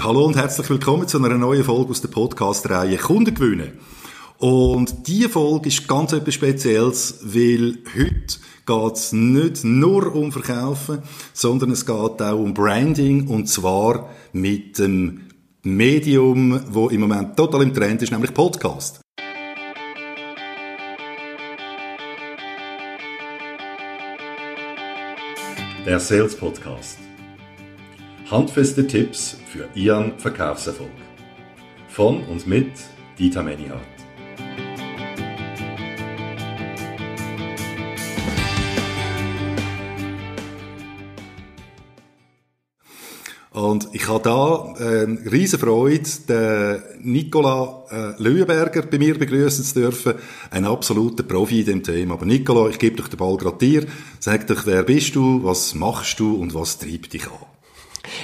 Ja, hallo und herzlich willkommen zu einer neuen Folge aus der Podcast-Reihe Kunden gewinnen. Und diese Folge ist ganz etwas Spezielles, weil heute geht es nicht nur um Verkaufen, sondern es geht auch um Branding und zwar mit dem Medium, wo im Moment total im Trend ist, nämlich Podcast. Der Sales Podcast. Handfeste Tipps für Ihren Verkaufserfolg. Von und mit Dieter Menihardt. Und ich habe da äh, riesen Freude, den Nicola äh, bei mir begrüßen zu dürfen. Ein absoluter Profi in dem Thema. Aber Nicola, ich gebe dich den Ball gerade dir. Sag doch, wer bist du, was machst du und was treibt dich an?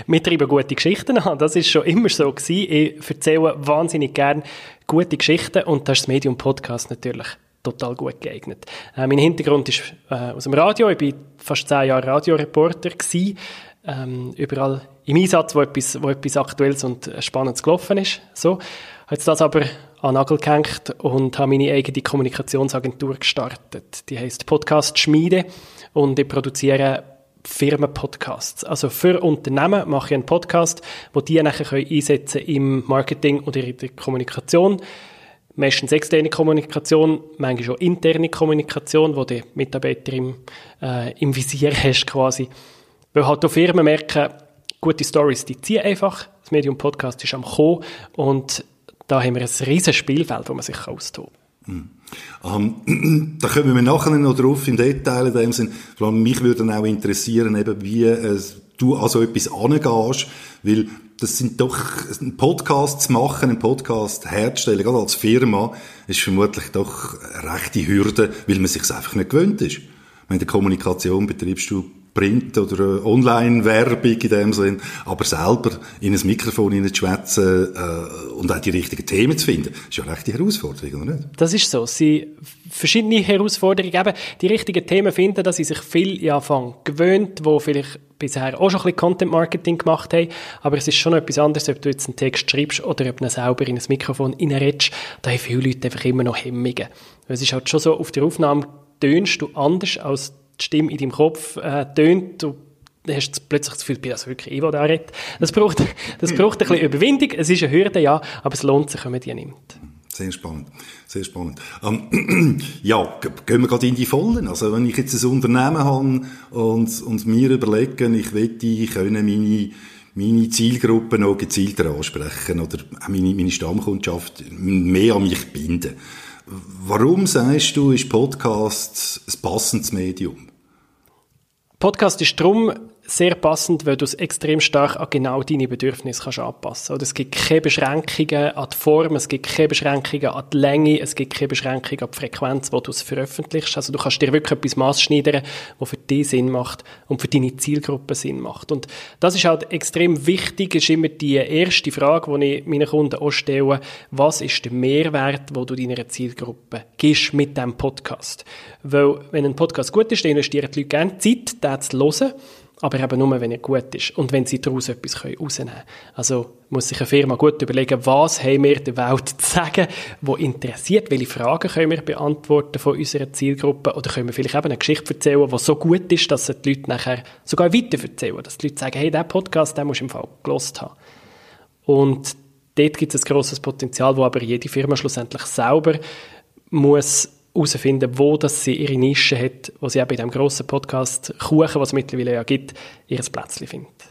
Wir treiben gute Geschichten an. Das ist schon immer so gewesen. Ich erzähle wahnsinnig gern gute Geschichten und das ist das Medium Podcast natürlich total gut geeignet. Äh, mein Hintergrund ist äh, aus dem Radio. Ich war fast zehn Jahre Radioreporter gewesen, ähm, überall im Einsatz, wo etwas, wo etwas Aktuelles und Spannendes gelaufen ist. So. Habe das aber an Nagel gehängt und habe meine eigene Kommunikationsagentur gestartet. Die heißt Podcast Schmiede und ich produziere Firmenpodcasts. Also für Unternehmen mache ich einen Podcast, wo die nachher können im Marketing oder in der Kommunikation. Meistens externe Kommunikation, manchmal auch interne Kommunikation, wo die Mitarbeiter im, äh, im Visier hast quasi. Weil halt auch Firmen merken, gute Stories, die ziehen einfach. Das Medium Podcast ist am Kommen und da haben wir ein riesiges Spielfeld, wo man sich austoben kann. Ähm, da kommen wir nachher noch drauf im Detail in dem Sinn. Mich würde auch interessieren, eben, wie äh, du an so etwas angehst, weil das sind doch, ein Podcast zu machen, einen Podcast herzustellen, gerade als Firma, ist vermutlich doch eine rechte Hürde, weil man sich einfach nicht gewöhnt ist. Wenn der Kommunikation betreibst du Print- oder Online-Werbung in dem Sinn, aber selber in ein Mikrofon hineinzuschwätzen äh, und auch die richtigen Themen zu finden, ist ja eine rechte Herausforderung, oder nicht? Das ist so. Sie verschiedene Herausforderungen eben, die richtigen Themen finden, dass sie sich viel ja, Anfang gewöhnt, wo vielleicht bisher auch schon ein bisschen Content-Marketing gemacht haben, aber es ist schon etwas anderes, ob du jetzt einen Text schreibst oder ob du ihn selber in ein Mikrofon reinredest. Da haben viele Leute einfach immer noch Hemmungen. Es ist halt schon so, auf der Aufnahme tönst du anders als die Stimme in deinem Kopf äh, tönt, du hast plötzlich das Gefühl, das wirklich ich, der da redet. Das braucht, das braucht ein bisschen Überwindung. Es ist eine Hürde, ja, aber es lohnt sich, wenn man die nimmt. Sehr spannend, sehr spannend. Ähm, ja, gehen wir gerade in die Vollen. Also wenn ich jetzt ein Unternehmen habe und, und mir überlege, ich möchte, ich können meine meine Zielgruppe noch gezielter ansprechen oder meine, meine Stammkundschaft mehr an mich binden. Warum sagst du, ist Podcast ein passendes Medium? Podcast ist darum sehr passend, weil du es extrem stark an genau deine Bedürfnisse kannst anpassen kannst. Es gibt keine Beschränkungen an die Form, es gibt keine Beschränkungen an die Länge, es gibt keine Beschränkungen an die Frequenz, wo du es veröffentlichst. Also du kannst dir wirklich etwas maßschneidern, was für dich Sinn macht und für deine Zielgruppe Sinn macht. Und das ist halt extrem wichtig, ist immer die erste Frage, die ich meinen Kunden auch stelle. Was ist der Mehrwert, wo du deiner Zielgruppe gibst mit diesem Podcast? Weil, wenn ein Podcast gut ist, dann investieren die Leute gerne Zeit, den zu hören aber eben nur, wenn er gut ist und wenn sie daraus etwas rausnehmen können. Also muss sich eine Firma gut überlegen, was haben wir der Welt zu sagen, wo interessiert, welche Fragen können wir beantworten von unserer Zielgruppe oder können wir vielleicht eben eine Geschichte erzählen, die so gut ist, dass die Leute nachher sogar weiter erzählen, dass die Leute sagen, hey, der Podcast, den musst du im Fall gelost haben. Und dort gibt es ein grosses Potenzial, wo aber jede Firma schlussendlich selber muss herausfinden, wo das sie ihre Nische hat, wo sie eben in diesem grossen Podcast Kuchen, was es mittlerweile ja gibt, ihr Plätzchen findet.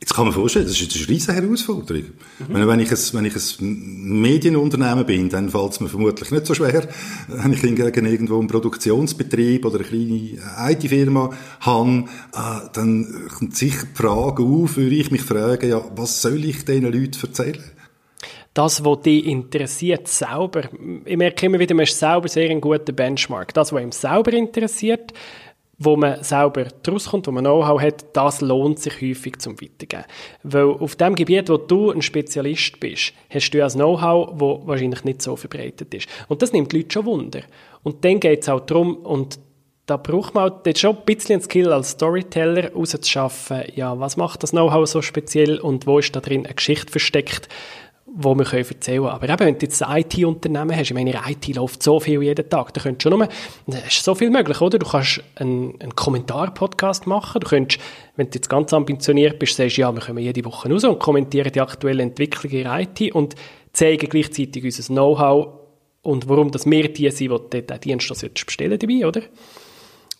Jetzt kann man vorstellen, das ist eine riesige Herausforderung. Mhm. Wenn, ich ein, wenn ich ein Medienunternehmen bin, dann fällt es mir vermutlich nicht so schwer. Wenn ich hingegen irgendwo einen Produktionsbetrieb oder eine kleine IT-Firma habe, äh, dann kommt sicher die Frage auf, würde ich mich fragen, ja, was soll ich diesen Leuten erzählen? Das, was dich interessiert, selber. Ich merke immer wieder, man ist selber sehr ein guter Benchmark. Das, was ihm selber interessiert, wo man selber daraus kommt, wo man Know-how hat, das lohnt sich häufig zum Weitergeben. Weil auf dem Gebiet, wo du ein Spezialist bist, hast du ein Know-how, wo wahrscheinlich nicht so verbreitet ist. Und das nimmt die Leute schon Wunder. Und dann geht es auch darum, und da braucht man halt schon ein bisschen ein Skill als Storyteller rauszuschaffen, ja, was macht das Know-how so speziell und wo ist da drin eine Geschichte versteckt, wo wir erzählen können. Aber eben, wenn du jetzt ein IT-Unternehmen hast, ich meine, in IT läuft so viel jeden Tag, da könntest du schon nur, da ist so viel möglich, oder? Du kannst einen, einen Kommentar-Podcast machen, du könntest, wenn du jetzt ganz ambitioniert bist, sagst, ja, wir kommen jede Woche raus und kommentieren die aktuelle Entwicklung in IT und zeigen gleichzeitig unser Know-how und warum das wir die sind, die den Dienst bestellen dabei, oder?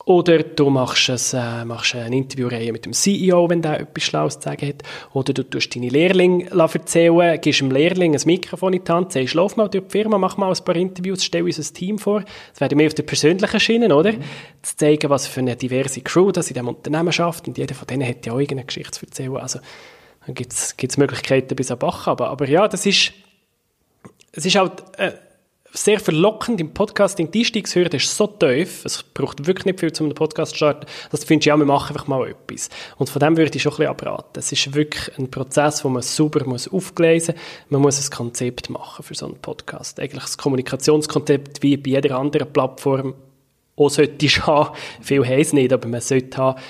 Oder du machst, ein, äh, machst eine Interviewreihe mit dem CEO, wenn der etwas Schlaues zu sagen hat. Oder du tust deine Lehrlinge erzählen, gibst dem Lehrling ein Mikrofon in die Hand, sagst, lauf mal durch die Firma, mach mal ein paar Interviews, stell uns ein Team vor. Das wäre mehr auf der persönlichen Schiene, oder? Mhm. Zu zeigen, was für eine diverse Crew das in diesem Unternehmen schafft. Und jeder von denen hat ja auch irgendeine Geschichte zu erzählen. Also, dann gibt es Möglichkeiten bis an Bach. Aber, aber ja, das ist, es ist halt, äh, sehr verlockend im Podcasting. Die Einstiegshürde ist so tief, es braucht wirklich nicht viel, um einen Podcast zu starten, dass du findest, ja, wir machen einfach mal etwas. Und von dem würde ich schon ein bisschen abraten. Es ist wirklich ein Prozess, wo man sauber muss aufgleisen muss. Man muss ein Konzept machen für so einen Podcast. Eigentlich das Kommunikationskonzept wie bei jeder anderen Plattform auch sollte haben. Viel heisst nicht, aber man sollte haben,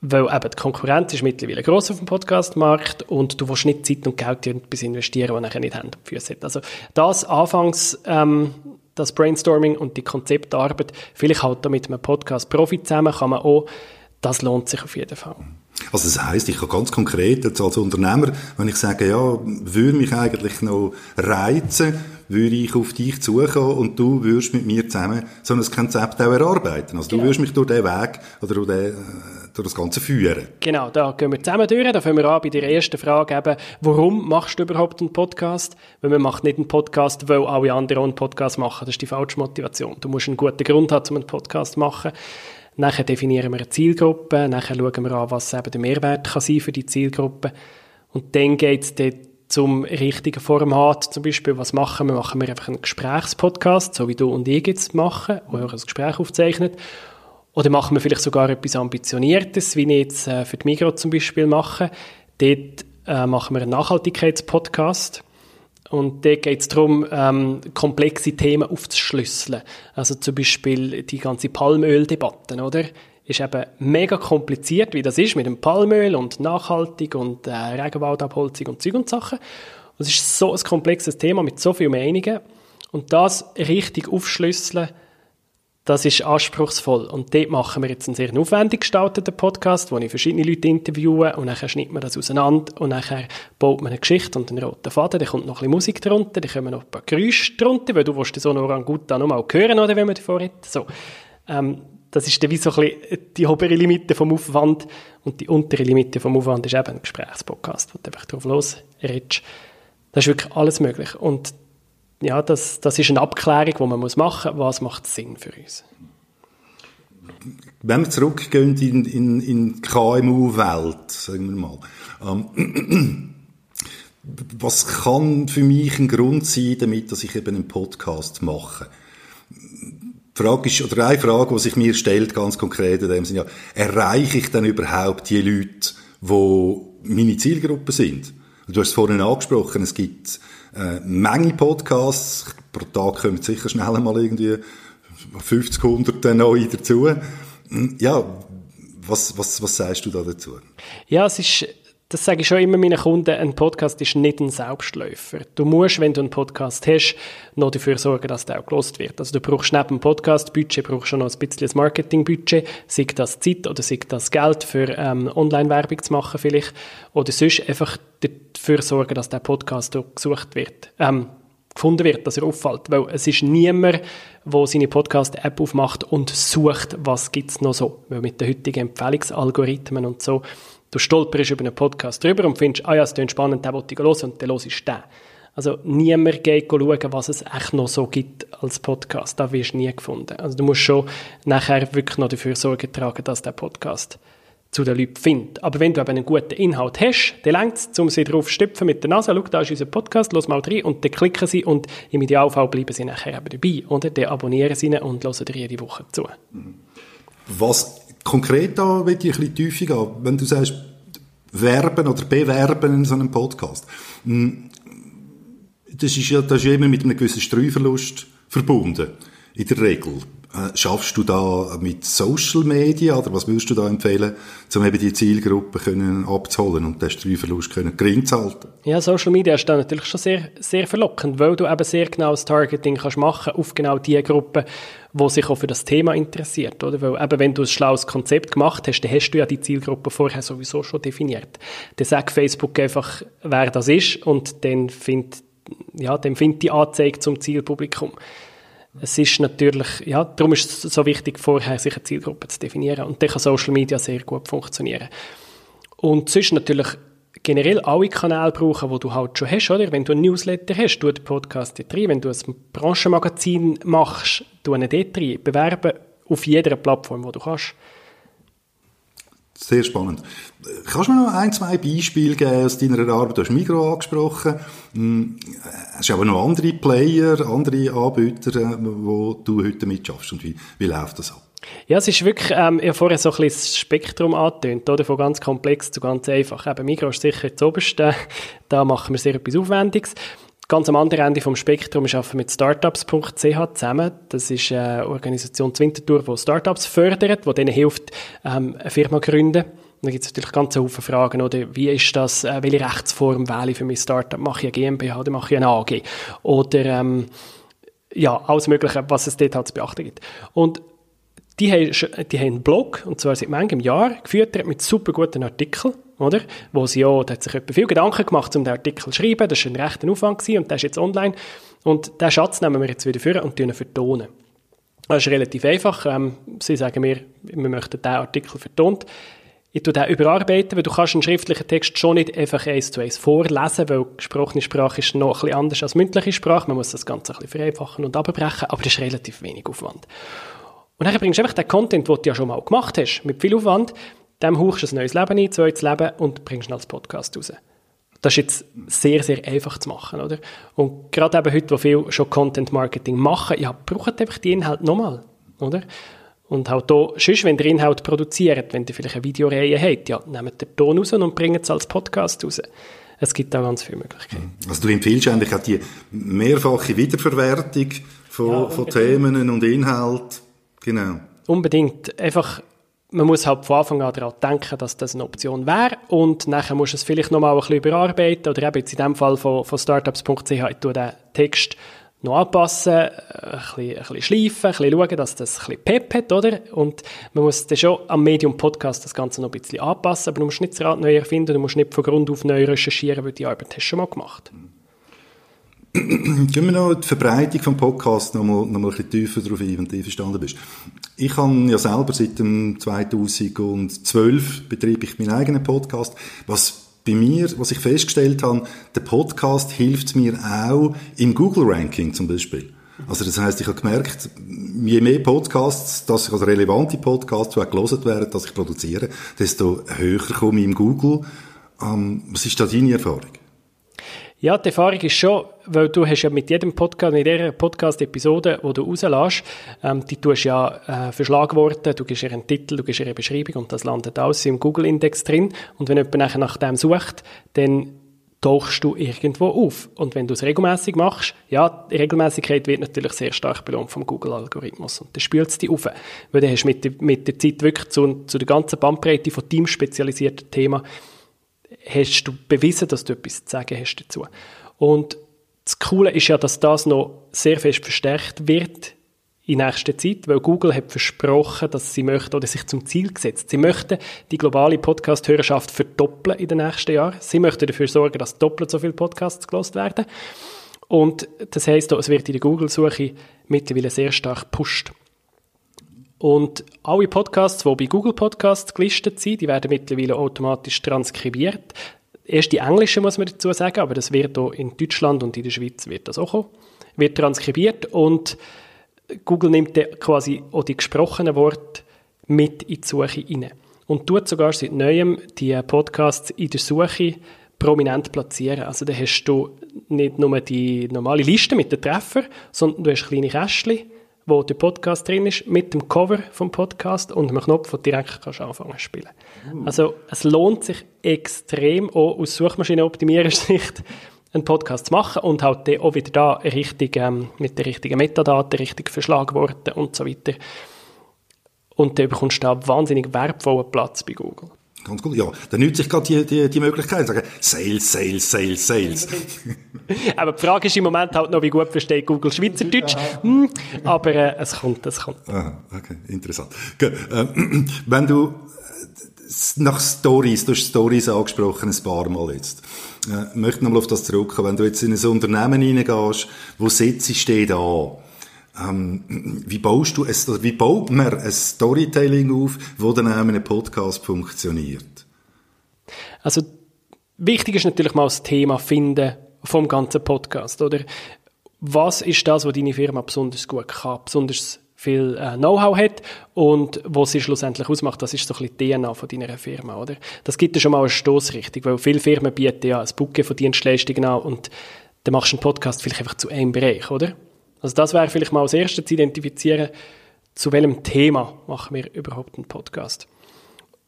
weil eben die Konkurrenz ist mittlerweile gross auf dem Podcastmarkt und du willst nicht Zeit und Geld in etwas investieren, was nachher nicht Hände und Füße hat. Also das anfangs, ähm, das Brainstorming und die Konzeptarbeit, vielleicht halt da mit einem Podcast-Profi zusammen, kann man auch, das lohnt sich auf jeden Fall. Also das heisst, ich kann ganz konkret jetzt als Unternehmer, wenn ich sage, ja, würde mich eigentlich noch reizen, würde ich auf dich zukommen und du würdest mit mir zusammen so ein Konzept auch erarbeiten. Also genau. du würdest mich durch den Weg oder durch, den, durch das Ganze führen. Genau, da gehen wir zusammen durch. Da fangen wir an bei der ersten Frage eben, warum machst du überhaupt einen Podcast? Weil man macht nicht einen Podcast, weil alle anderen einen Podcast machen. Das ist die falsche Motivation. Du musst einen guten Grund haben, um einen Podcast zu machen. Nachher definieren wir eine Zielgruppe, nachher schauen wir an, was eben der Mehrwert kann sein für die Zielgruppe. Und dann geht es dort zum richtigen Format, zum Beispiel, was machen wir? Machen wir einfach einen Gesprächspodcast, so wie du und ich jetzt machen, wo ihr ein Gespräch aufzeichnet. Oder machen wir vielleicht sogar etwas Ambitioniertes, wie ich jetzt äh, für die Migros zum Beispiel mache. Dort äh, machen wir einen Nachhaltigkeitspodcast. Und da geht es darum, ähm, komplexe Themen aufzuschlüsseln. Also zum Beispiel die ganze Palmöldebatte, oder? Ist eben mega kompliziert, wie das ist mit dem Palmöl und nachhaltig und äh, Regenwaldabholzung und Zeug und Sachen. Und es ist so ein komplexes Thema mit so vielen Meinungen. Und das richtig aufschlüsseln, das ist anspruchsvoll. Und dort machen wir jetzt einen sehr aufwendig gestalteten Podcast, wo ich verschiedene Leute interviewe und dann schneidet man das auseinander und dann baut man eine Geschichte und einen roten Faden, dann kommt noch ein bisschen Musik drunter, dann kommen noch ein paar Geräusche drunter, weil du willst so einen Orangutan noch mal hören, oder, wenn man davor redet. So. Ähm, das ist dann wie so ein bisschen die obere Limite vom Aufwand und die untere Limite vom Aufwand ist eben ein Gesprächspodcast, wo du einfach drauf losredest. Das ist wirklich alles möglich. Und ja, das, das ist eine Abklärung, die man machen muss. Was macht Sinn für uns? Wenn wir zurückgehen in, in, in die KMU-Welt, sagen wir mal, ähm, was kann für mich ein Grund sein, damit dass ich eben einen Podcast mache? Die Frage ist, oder eine Frage, die sich mir stellt, ganz konkret in dem Sinne, ja, erreiche ich denn überhaupt die Leute, die meine Zielgruppe sind? Du hast es vorhin angesprochen, es gibt äh, Menge Podcasts. Pro Tag kommen sicher schnell mal irgendwie 50, 100 neu dazu. Ja, was, was, was sagst du da dazu? Ja, es ist, das sage ich schon immer meinen Kunden, ein Podcast ist nicht ein Selbstläufer. Du musst, wenn du einen Podcast hast, noch dafür sorgen, dass der auch gelost wird. Also du brauchst neben dem Podcast-Budget brauchst du noch ein bisschen Marketing-Budget, sei das Zeit oder sei das Geld für ähm, Online-Werbung zu machen vielleicht, oder sonst einfach dafür sorgen, dass der Podcast auch gesucht wird, ähm, gefunden wird, dass er auffällt. Weil es ist niemand, der seine Podcast-App aufmacht und sucht, was gibt's noch so. Weil mit den heutigen Empfehlungsalgorithmen und so Du stolperst über einen Podcast drüber und findest, ah ja, es klingt spannend, den wollte ich hören und dann hörst du den. Also niemand geht schauen, was es echt noch so gibt als Podcast. Da wirst du nie gefunden. Also du musst schon nachher wirklich noch dafür Sorge tragen, dass der Podcast zu den Leuten findet. Aber wenn du eben einen guten Inhalt hast, dann längt es, um sie drauf zu stüpfen mit der Nase, schau, da ist unser Podcast, los mal rein und dann klicken sie und im Idealfall bleiben sie nachher eben dabei. Oder dann abonnieren sie ihn und hören dir jede Woche zu. Was konkret da will ich ein bisschen gehen. Wenn du sagst, werben oder bewerben in so einem Podcast, hm, das ist ja, das ist ja immer mit einem gewissen Streuverlust verbunden. In der Regel. Äh, schaffst du da mit Social Media oder was würdest du da empfehlen, um eben die Zielgruppe können abzuholen und den Steuerverlust können gering zu halten? Ja, Social Media ist da natürlich schon sehr, sehr verlockend, weil du eben sehr genau das Targeting kannst machen auf genau die Gruppe, die sich auch für das Thema interessiert, oder? Weil eben, wenn du ein schlaues Konzept gemacht hast, dann hast du ja die Zielgruppe vorher sowieso schon definiert. Dann sagt Facebook einfach, wer das ist und dann findet, ja, dann findet die Anzeige zum Zielpublikum es ist natürlich, ja, darum ist es so wichtig, vorher sich eine Zielgruppe zu definieren. Und dann kann Social Media sehr gut funktionieren. Und sonst natürlich generell alle Kanäle brauchen, die du halt schon hast, oder? Wenn du ein Newsletter hast, du den Podcast dort rein. Wenn du ein Branchenmagazin machst, du einen dort rein. Bewerben auf jeder Plattform, wo du kannst. Sehr spannend. Kannst du mir noch ein, zwei Beispiele geben aus deiner Arbeit? Du hast Migro angesprochen. Hm, es gibt aber noch andere Player, andere Anbieter, wo du heute mitschaffst. Und wie, wie läuft das ab? Ja, es ist wirklich, ähm, ich habe vorher so ein bisschen das Spektrum angetönt, oder? Von ganz komplex zu ganz einfach. Eben, Migros ist sicher das Oberste. Da machen wir sehr etwas Aufwendiges. Ganz am anderen Ende vom Spektrum arbeiten mit startups.ch zusammen. Das ist eine Organisation Zwintertour, die Startups fördert, die denen hilft, ähm, eine Firma zu gründen. Dann gibt es natürlich ganz viele Fragen, oder wie ist das, äh, welche Rechtsform wähle ich für mein Startup? Mache ich eine GmbH oder mache ich eine AG? Oder ähm, ja, alles Mögliche, was es dort halt zu beachten gibt. Und die haben, die haben einen Blog, und zwar seit manchem Jahr, geführt mit super guten Artikeln, oder? Wo sie ja, da hat sich etwa viel Gedanken gemacht, um den Artikel zu schreiben. Das war ein rechter Aufwand gewesen, und der ist jetzt online. Und diesen Schatz nehmen wir jetzt wieder vor und vertonen. Das ist relativ einfach. Ähm, sie sagen mir, wir möchten diesen Artikel vertont. Ich tue den überarbeiten, weil du kannst einen schriftlichen Text schon nicht einfach eins zu eins vorlesen, weil gesprochene Sprache ist noch ein bisschen anders als mündliche Sprache. Man muss das Ganze ein bisschen vereinfachen und abbrechen, aber das ist relativ wenig Aufwand. Und dann bringst du einfach den Content, den du ja schon mal gemacht hast, mit viel Aufwand, dem hauchst du ein neues Leben ein, zweites Leben und bringst ihn als Podcast raus. Das ist jetzt sehr, sehr einfach zu machen, oder? Und gerade eben heute, wo viele schon Content Marketing machen, ja, braucht einfach die Inhalte nochmal, oder? Und halt hier, sonst, wenn ihr Inhalt produziert, wenn ihr vielleicht eine Videoreihe habt, ja, nehmt den Ton raus und bringt es als Podcast raus. Es gibt da ganz viele Möglichkeiten. Also du empfiehlst eigentlich auch die mehrfache Wiederverwertung von, ja, von Themen und Inhalt Genau. Unbedingt. Einfach, man muss halt von Anfang an daran denken, dass das eine Option wäre und nachher muss es vielleicht nochmal ein bisschen überarbeiten oder eben jetzt in dem Fall von, von startups.ch, ich tue den Text noch anpassen, ein bisschen, ein bisschen schleifen, ein bisschen schauen, dass das ein bisschen Pep hat, oder? Und man muss dann schon am Medium Podcast das Ganze noch ein bisschen anpassen, aber du musst nicht das Rad neu erfinden, du musst nicht von Grund auf neu recherchieren, weil die Arbeit hast du schon mal gemacht. Gehen wir noch die Verbreitung vom Podcast noch mal, noch mal ein bisschen tiefer darauf ein, wenn du verstanden bist. Ich habe ja selber seit dem 2012 betreibe ich meinen eigenen Podcast. Was bei mir, was ich festgestellt habe, der Podcast hilft mir auch im Google-Ranking zum Beispiel. Also das heißt, ich habe gemerkt, je mehr Podcasts, dass ich, also relevante Podcasts, die auch gelesen werden, dass ich produziere, desto höher komme ich im Google. Ähm, was ist da deine Erfahrung? Ja, die Erfahrung ist schon, weil du hast ja mit jedem Podcast, mit jeder Podcast-Episode, die du rauslässt, ähm, die tust ja äh, für Schlagworte, du gibst ihr einen Titel, du gibst ihr eine Beschreibung und das landet alles im Google-Index drin. Und wenn jemand nachher nach dem sucht, dann tauchst du irgendwo auf. Und wenn du es regelmäßig machst, ja, die Regelmäßigkeit wird natürlich sehr stark belohnt vom Google-Algorithmus. Und dann spült es dich auf. Weil dann hast du mit der, mit der Zeit wirklich zu, zu der ganzen Bandbreite von teamspezialisierten Themen hast du bewiesen, dass du etwas zu sagen hast dazu. Und das Coole ist ja, dass das noch sehr fest verstärkt wird in nächster Zeit, weil Google hat versprochen, dass sie möchten oder sich zum Ziel gesetzt. Sie möchten die globale Podcast-Hörerschaft verdoppeln in den nächsten Jahren. Sie möchten dafür sorgen, dass doppelt so viele Podcasts gelost werden. Und das heisst, es wird in der Google-Suche mittlerweile sehr stark gepusht. Und alle Podcasts, die bei Google Podcasts gelistet sind, die werden mittlerweile automatisch transkribiert. Erst die englische muss man dazu sagen, aber das wird auch in Deutschland und in der Schweiz wird das auch kommen. Wird transkribiert und Google nimmt quasi auch die gesprochenen Worte mit in die Suche rein. Und tut sogar seit neuem die Podcasts in der Suche prominent platzieren. Also da hast du nicht nur die normale Liste mit den Treffern, sondern du hast kleine Kästchen, wo der Podcast drin ist, mit dem Cover vom Podcast und einem Knopf, den du direkt kannst anfangen zu spielen. Uh. Also es lohnt sich extrem, auch aus Suchmaschinenoptimierersicht, einen Podcast zu machen und halt dann auch wieder da richtig, ähm, mit den richtigen Metadaten, richtig Verschlagworten und so weiter. Und dann bekommst du da wahnsinnig wertvollen Platz bei Google. Ganz cool, ja. Dann nützt sich gerade die, die, die Möglichkeit, sagen, Sales, Sales, Sales, Sales. aber die Frage ist im Moment halt noch, wie gut versteht Google Schweizerdeutsch. Hm, aber äh, es kommt, es kommt. Aha, okay, interessant. Gut, äh, wenn du nach Stories, du hast Stories angesprochen, ein paar Mal jetzt. Äh, möchte nochmal auf das zurückkommen. Wenn du jetzt in ein Unternehmen reingehst, wo setzt steht an, ähm, wie baust du es, wie baut man ein Storytelling auf, wo dann auch in einem Podcast funktioniert? Also, wichtig ist natürlich mal das Thema finden vom ganzen Podcast, oder? Was ist das, was deine Firma besonders gut kann, besonders viel äh, Know-how hat und was sie schlussendlich ausmacht, das ist so ein bisschen die DNA von deiner Firma, oder? Das gibt dir schon mal eine Stoßrichtung, weil viele Firmen bieten ja ein Bouquet von Dienstleistungen an und dann machst du einen Podcast vielleicht einfach zu einem Bereich, oder? Also das wäre vielleicht mal als erstes zu identifizieren, zu welchem Thema machen wir überhaupt einen Podcast.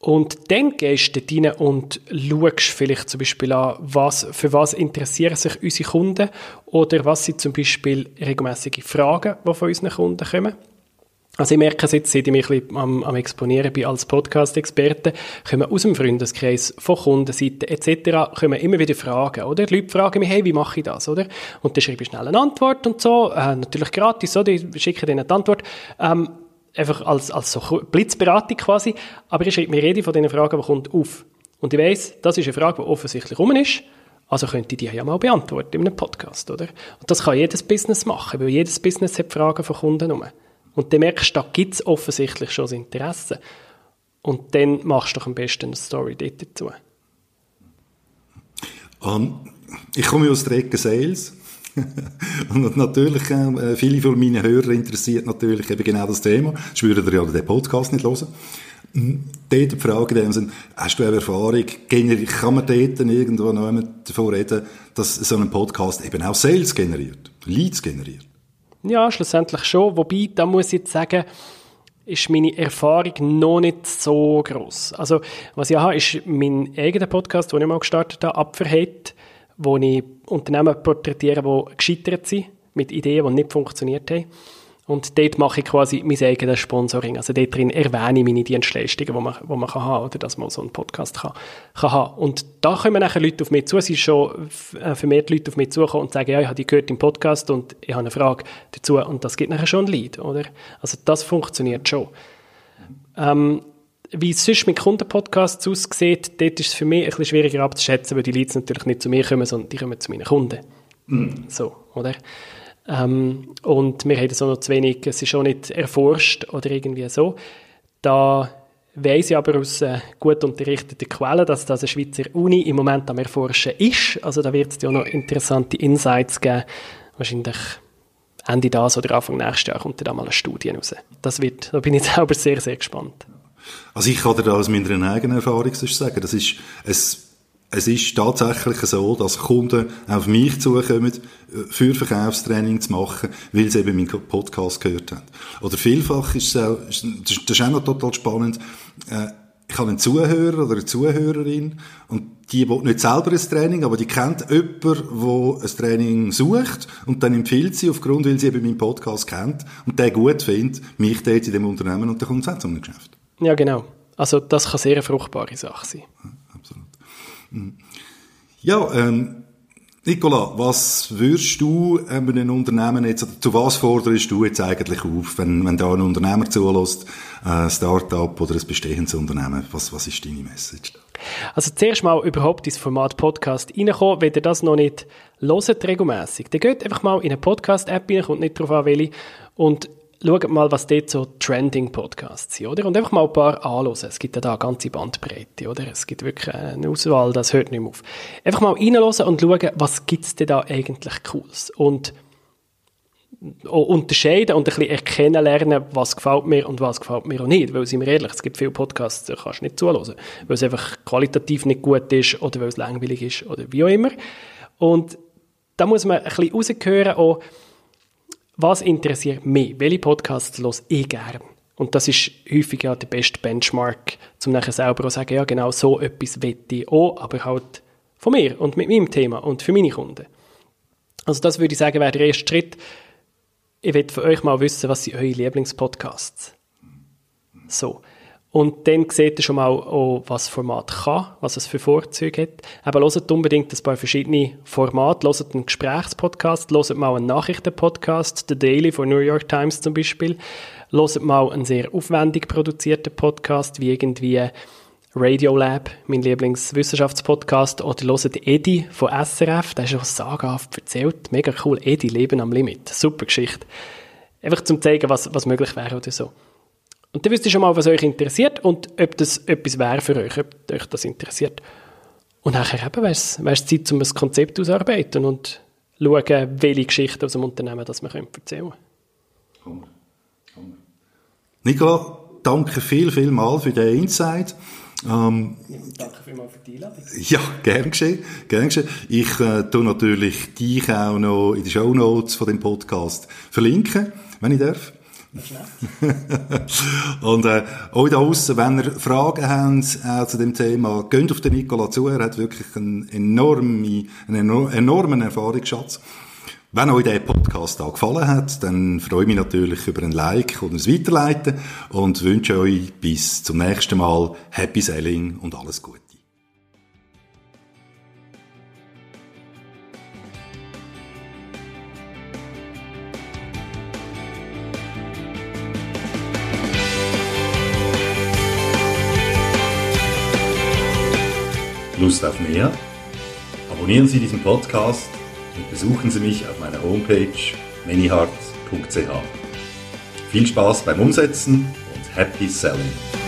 Und dann gehst du rein und schaust vielleicht zum Beispiel an, was, für was interessieren sich unsere Kunden oder was sind zum Beispiel regelmäßige Fragen, die von unseren Kunden kommen. Also ich merke es jetzt, seit ich mich ein bisschen am, am Exponieren bin als Podcast-Experte, kommen aus dem Freundeskreis, von Kundenseite etc. kommen immer wieder Fragen, oder? Die Leute fragen mich, hey, wie mache ich das, oder? Und dann schreibe ich schnell eine Antwort und so, äh, natürlich gratis, oder? Ich schicke denen die Antwort. Ähm, einfach als, als so Blitzberatung quasi. Aber ich schreibe mir jede von diesen Fragen, die kommt, auf. Und ich weiss, das ist eine Frage, die offensichtlich rum ist. Also könnte ich die ja mal beantworten in einem Podcast, oder? Und das kann jedes Business machen, weil jedes Business hat Fragen von Kunden rum. Und dann merkst du, da gibt es offensichtlich schon das Interesse. Und dann machst du doch am besten eine Story dazu. Um, ich komme aus der Ecke Sales. und natürlich, äh, viele von meinen Hörern interessiert natürlich eben genau das Thema. Ich würde ja den Podcast nicht hören. Hm, dort die Frage in dem hast du eine Erfahrung, kann man dort irgendwo noch davon reden, dass so ein Podcast eben auch Sales generiert, Leads generiert? Ja, schlussendlich schon. Wobei, da muss ich jetzt sagen, ist meine Erfahrung noch nicht so groß. Also, was ich habe, ist mein eigener Podcast, den ich mal gestartet habe, Abverheit, wo ich Unternehmen porträtiere, die gescheitert sind, mit Ideen, die nicht funktioniert haben. Und dort mache ich quasi mein eigenes Sponsoring. Also dort drin erwähne ich meine Dienstleistungen, die man, die man kann haben oder dass man so einen Podcast kann, kann haben. Und da kommen nachher Leute auf mich zu. Es sind schon äh, vermehrt Leute auf mich zukommen und sagen, ja, ich habe die gehört im Podcast und ich habe eine Frage dazu. Und das gibt nachher schon ein Lied, oder? Also das funktioniert schon. Ähm, wie es sonst mit Kundenpodcasts aussieht, dort ist es für mich ein bisschen schwieriger abzuschätzen, weil die Leads natürlich nicht zu mir kommen, sondern die kommen zu meinen Kunden. Mhm. So, oder? Ähm, und wir haben das auch noch zu wenig, es ist auch nicht erforscht oder irgendwie so. Da weiss ich aber aus äh, gut unterrichteten Quellen, dass das eine Schweizer Uni im Moment am Erforschen ist. Also da wird es ja auch noch interessante Insights geben. Wahrscheinlich Ende das oder Anfang nächstes Jahr kommt da mal eine Studie raus. Das wird, da bin ich selber sehr, sehr gespannt. Also ich kann dir da aus meiner eigenen Erfahrung sagen, das ist, es es ist tatsächlich so, dass Kunden auf mich zukommen, äh, für Verkaufstraining zu machen, weil sie eben meinen Podcast gehört haben. Oder vielfach ist es auch, das ist auch noch total spannend, äh, ich habe einen Zuhörer oder eine Zuhörerin und die will nicht selber ein Training, aber die kennt jemanden, der ein Training sucht und dann empfiehlt sie aufgrund, weil sie eben meinen Podcast kennt und der gut findet, mich dort in dem Unternehmen und dann kommt es auch zu Geschäft. Ja, genau. Also das kann sehr eine fruchtbare Sache sein. Ja, ähm, Nicola, was würdest du einem Unternehmen jetzt, zu was forderst du jetzt eigentlich auf, wenn, wenn da ein Unternehmer zulässt, ein Start-up oder ein bestehendes Unternehmen? Was, was ist deine Message? Also zuerst mal überhaupt ins Format Podcast reinkommen, wenn ihr das noch nicht hört regelmässig. Dann geht einfach mal in eine Podcast-App rein, kommt nicht darauf an, welche, und schaut mal, was dort so Trending-Podcasts sind, oder? Und einfach mal ein paar anhören. Es gibt ja da eine ganze Bandbreite, oder? Es gibt wirklich eine Auswahl, das hört nicht mehr auf. Einfach mal reinhören und schauen, was gibt es denn da eigentlich Cooles? Und unterscheiden und ein bisschen erkennen lernen, was gefällt mir und was gefällt mir auch nicht. Weil, sind wir ehrlich, es gibt viele Podcasts, die kannst du nicht zuhören. Weil es einfach qualitativ nicht gut ist oder weil es langweilig ist oder wie auch immer. Und da muss man ein bisschen rausgehören, auch, was interessiert mich? Welche Podcasts los ich gern? Und das ist häufig ja der beste Benchmark, um nachher selber zu sagen, ja genau so etwas wette ich auch, aber halt von mir und mit meinem Thema und für meine Kunden. Also das würde ich sagen, wäre der erste Schritt. Ich will von euch mal wissen, was sind eure Lieblingspodcasts. So. Und dann seht ihr schon mal, auch, was das Format kann, was es für Vorzüge hat. Aber hört unbedingt ein paar verschiedene Formate. Hört einen Gesprächspodcast, hört mal einen Nachrichtenpodcast, The Daily von New York Times zum Beispiel. Hört mal einen sehr aufwendig produzierten Podcast, wie irgendwie Radiolab, mein Lieblingswissenschaftspodcast, oder hört Edi von SRF, der ist schon sagenhaft erzählt. Mega cool. Edi, Leben am Limit. Super Geschichte. Einfach zum zeigen, was, was möglich wäre oder so. Und dann wisst ihr schon mal, was euch interessiert und ob das etwas wäre für euch, ob euch das interessiert. Und nachher eben wäre es, wäre es Zeit, um ein Konzept auszuarbeiten und schauen, welche Geschichten aus dem Unternehmen das wir erzählen können. Nicola, danke viel, viel mal für den Insight. Ähm, danke vielmals für die Einladung. Ja, gern geschehen, gern geschehen. Ich äh, tue natürlich dich auch noch in den Show Notes von dem Podcast verlinken, wenn ich darf. und äh, auch da außen, wenn ihr Fragen habt äh, zu dem Thema, geht auf den Nicola zu. Er hat wirklich einen enormen, einen enormen Erfahrungsschatz. Wenn euch der Podcast da gefallen hat, dann freue ich mich natürlich über ein Like und ein Weiterleiten und wünsche euch bis zum nächsten Mal Happy Selling und alles Gute. Lust auf mehr? Abonnieren Sie diesen Podcast und besuchen Sie mich auf meiner Homepage manyhearts.ch. Viel Spaß beim Umsetzen und Happy Selling!